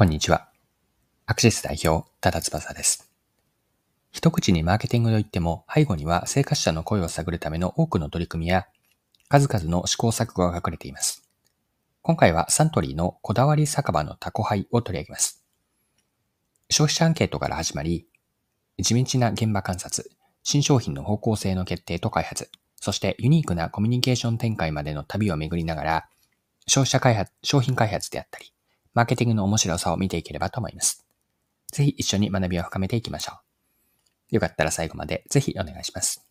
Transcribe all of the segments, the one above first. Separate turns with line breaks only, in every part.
こんにちは。アクシス代表、多田翼です。一口にマーケティングといっても、背後には生活者の声を探るための多くの取り組みや、数々の試行錯誤が隠れています。今回はサントリーのこだわり酒場のタコハイを取り上げます。消費者アンケートから始まり、地道な現場観察、新商品の方向性の決定と開発、そしてユニークなコミュニケーション展開までの旅を巡りながら、消費者開発、商品開発であったり、マーケティングの面白さを見ていければと思います。ぜひ一緒に学びを深めていきましょう。よかったら最後までぜひお願いします。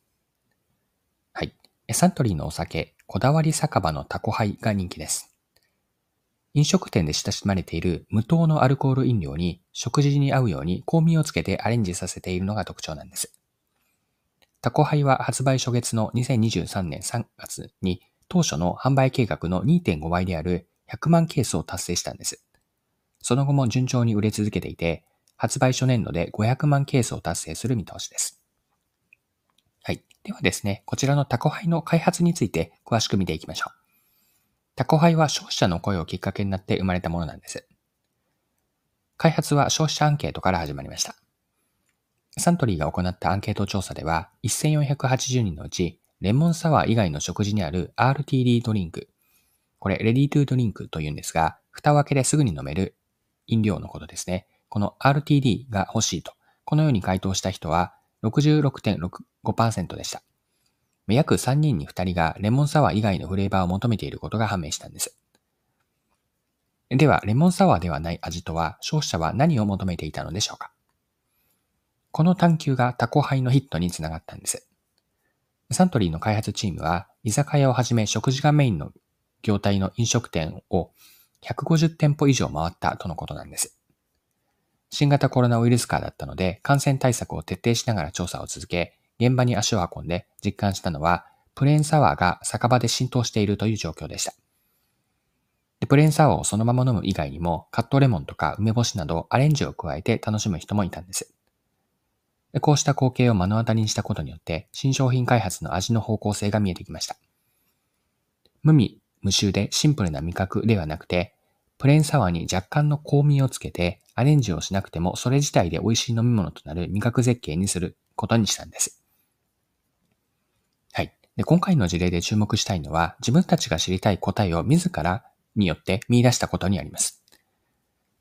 はい。サントリーのお酒、こだわり酒場のタコハイが人気です。飲食店で親しまれている無糖のアルコール飲料に食事に合うように香味をつけてアレンジさせているのが特徴なんです。タコハイは発売初月の2023年3月に当初の販売計画の2.5倍である100万ケースを達成したんです。その後も順調に売れ続けていて、発売初年度で500万ケースを達成する見通しです。はい。ではですね、こちらのタコハイの開発について詳しく見ていきましょう。タコハイは消費者の声をきっかけになって生まれたものなんです。開発は消費者アンケートから始まりました。サントリーが行ったアンケート調査では、1480人のうち、レモンサワー以外の食事にある RTD ドリンク、これ、レディートゥードリンクというんですが、蓋を開けですぐに飲める飲料のことですね。この RTD が欲しいと、このように回答した人は66.65%でした。約3人に2人がレモンサワー以外のフレーバーを求めていることが判明したんです。では、レモンサワーではない味とは消費者は何を求めていたのでしょうかこの探求がタコハイのヒットにつながったんです。サントリーの開発チームは、居酒屋をはじめ食事がメインの業態の飲食店を150店舗以上回ったとのことなんです。新型コロナウイルス禍だったので、感染対策を徹底しながら調査を続け、現場に足を運んで実感したのは、プレーンサワーが酒場で浸透しているという状況でした。でプレーンサワーをそのまま飲む以外にも、カットレモンとか梅干しなどアレンジを加えて楽しむ人もいたんです。でこうした光景を目の当たりにしたことによって、新商品開発の味の方向性が見えてきました。無味無臭でシンプルな味覚ではなくて、プレーンサワーに若干の香味をつけて、アレンジをしなくてもそれ自体で美味しい飲み物となる味覚絶景にすることにしたんです。はい。で今回の事例で注目したいのは、自分たちが知りたい答えを自らによって見出したことにあります。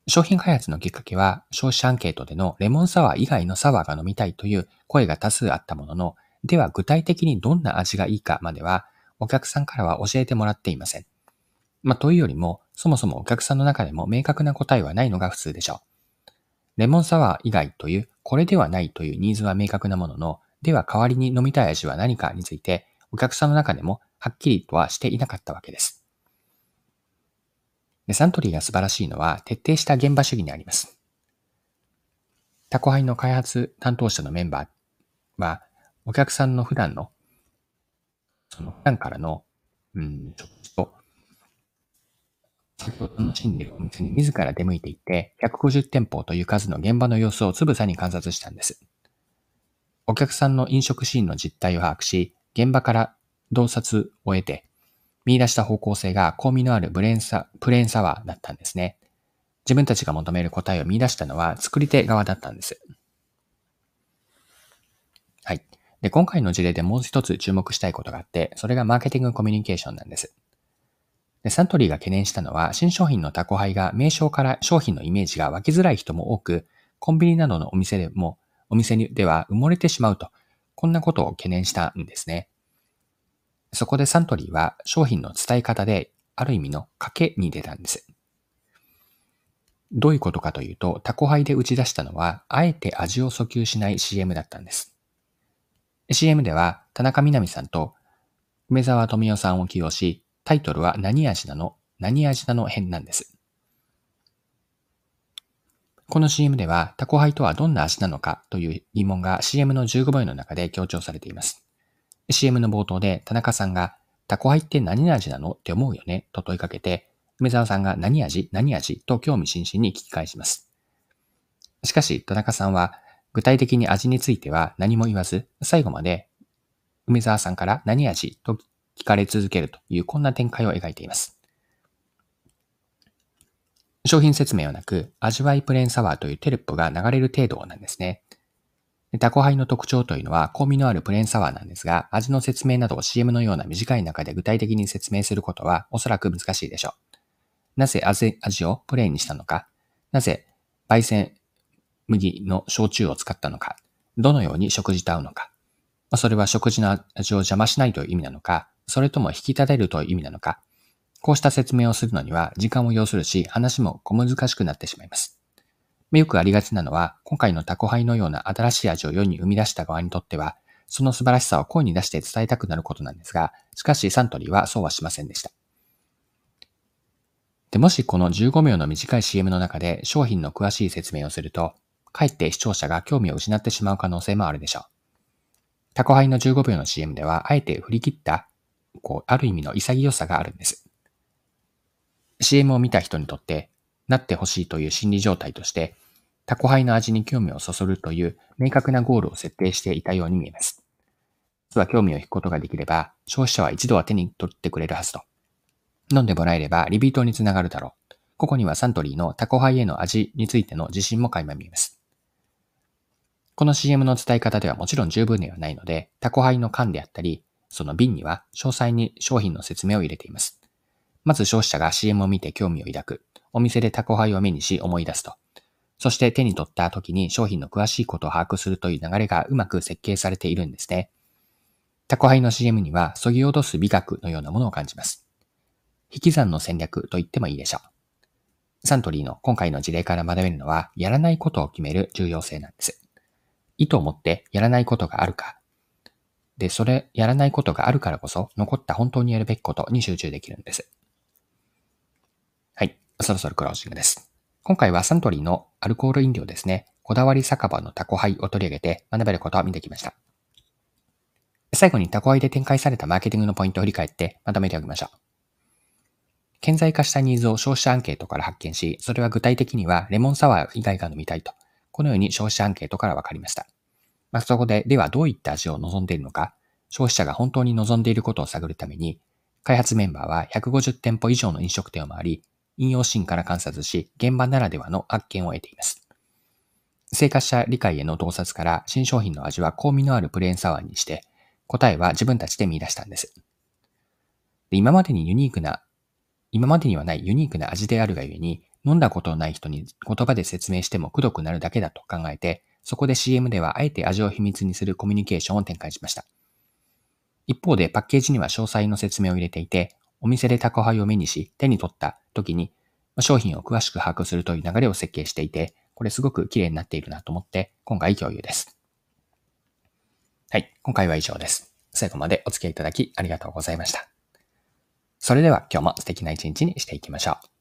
商品開発のきっかけは、消費者アンケートでのレモンサワー以外のサワーが飲みたいという声が多数あったものの、では具体的にどんな味がいいかまでは、お客さんからは教えてもらっていません。まあ、というよりも、そもそもお客さんの中でも明確な答えはないのが普通でしょう。レモンサワー以外という、これではないというニーズは明確なものの、では代わりに飲みたい味は何かについて、お客さんの中でもはっきりとはしていなかったわけです。でサントリーが素晴らしいのは徹底した現場主義にあります。タコハイの開発担当者のメンバーは、お客さんの普段のその普段からの、うん、ちょっと、先ほど楽しんでいるお店に自ら出向いていって、150店舗という数の現場の様子をつぶさに観察したんです。お客さんの飲食シーンの実態を把握し、現場から洞察を得て、見出した方向性が香味のあるブレンサプレーンサワーだったんですね。自分たちが求める答えを見出したのは作り手側だったんです。はい。で、今回の事例でもう一つ注目したいことがあって、それがマーケティングコミュニケーションなんです。でサントリーが懸念したのは、新商品のタコハイが名称から商品のイメージが湧きづらい人も多く、コンビニなどのお店でも、お店では埋もれてしまうと、こんなことを懸念したんですね。そこでサントリーは商品の伝え方で、ある意味の賭けに出たんです。どういうことかというと、タコハイで打ち出したのは、あえて味を訴求しない CM だったんです。CM では田中みな実さんと梅沢富美男さんを起用し、タイトルは何味なの？何味なの編なんです。この CM ではタコハイとはどんな味なのか？という疑問が CM の15倍の中で強調されています。CM の冒頭で田中さんがタコハイって何味なの？って思うよね？と問いかけて、梅沢さんが何味？何味？と興味津々に聞き返します。しかし田中さんは具体的に味については何も言わず、最後まで梅沢さんから何味と聞かれ続けるというこんな展開を描いています。商品説明はなく、味わいプレーンサワーというテロップが流れる程度なんですね。タコハイの特徴というのは、香味のあるプレーンサワーなんですが、味の説明などを CM のような短い中で具体的に説明することはおそらく難しいでしょう。なぜ味をプレーンにしたのか、なぜ焙煎麦の焼酎を使ったのか、どのように食事と合うのか、それは食事の味を邪魔しないという意味なのか、それとも引き立てるという意味なのか、こうした説明をするのには時間を要するし、話も小難しくなってしまいます。よくありがちなのは、今回のタコハイのような新しい味を世に生み出した側にとっては、その素晴らしさを声に出して伝えたくなることなんですが、しかしサントリーはそうはしませんでした。で、もしこの15秒の短い CM の中で商品の詳しい説明をすると、かえって視聴者が興味を失ってしまう可能性もあるでしょう。タコハイの15秒の CM では、あえて振り切った、こう、ある意味の潔さがあるんです。CM を見た人にとって、なってほしいという心理状態として、タコハイの味に興味をそそるという明確なゴールを設定していたように見えます。実は興味を引くことができれば、消費者は一度は手に取ってくれるはずと。飲んでもらえればリピートにつながるだろう。ここにはサントリーのタコハイへの味についての自信も垣間見えます。この CM の伝え方ではもちろん十分ではないので、タコハイの缶であったり、その瓶には詳細に商品の説明を入れています。まず消費者が CM を見て興味を抱く。お店でタコハイを目にし思い出すと。そして手に取った時に商品の詳しいことを把握するという流れがうまく設計されているんですね。タコハイの CM には削ぎ落とす美学のようなものを感じます。引き算の戦略と言ってもいいでしょう。サントリーの今回の事例から学べるのは、やらないことを決める重要性なんです。意図を持ってやらないことがあるか。で、それ、やらないことがあるからこそ、残った本当にやるべきことに集中できるんです。はい。そろそろクロージングです。今回はサントリーのアルコール飲料ですね、こだわり酒場のタコハイを取り上げて学べることを見てきました。最後にタコハイで展開されたマーケティングのポイントを振り返ってまとめておきましょう。顕在化したニーズを消費者アンケートから発見し、それは具体的にはレモンサワー以外が飲みたいと、このように消費者アンケートから分かりました。まあ、そこで、ではどういった味を望んでいるのか、消費者が本当に望んでいることを探るために、開発メンバーは150店舗以上の飲食店を回り、引用シーンから観察し、現場ならではの発見を得ています。生活者理解への洞察から新商品の味は香味のあるプレーンサワーにして、答えは自分たちで見出したんです。で今までにユニークな、今までにはないユニークな味であるがゆえに、飲んだことのない人に言葉で説明してもくどくなるだけだと考えて、そこで CM ではあえて味を秘密にするコミュニケーションを展開しました。一方でパッケージには詳細の説明を入れていて、お店で宅配を目にし、手に取った時に、商品を詳しく把握するという流れを設計していて、これすごく綺麗になっているなと思って、今回共有です。はい、今回は以上です。最後までお付き合いいただきありがとうございました。それでは今日も素敵な一日にしていきましょう。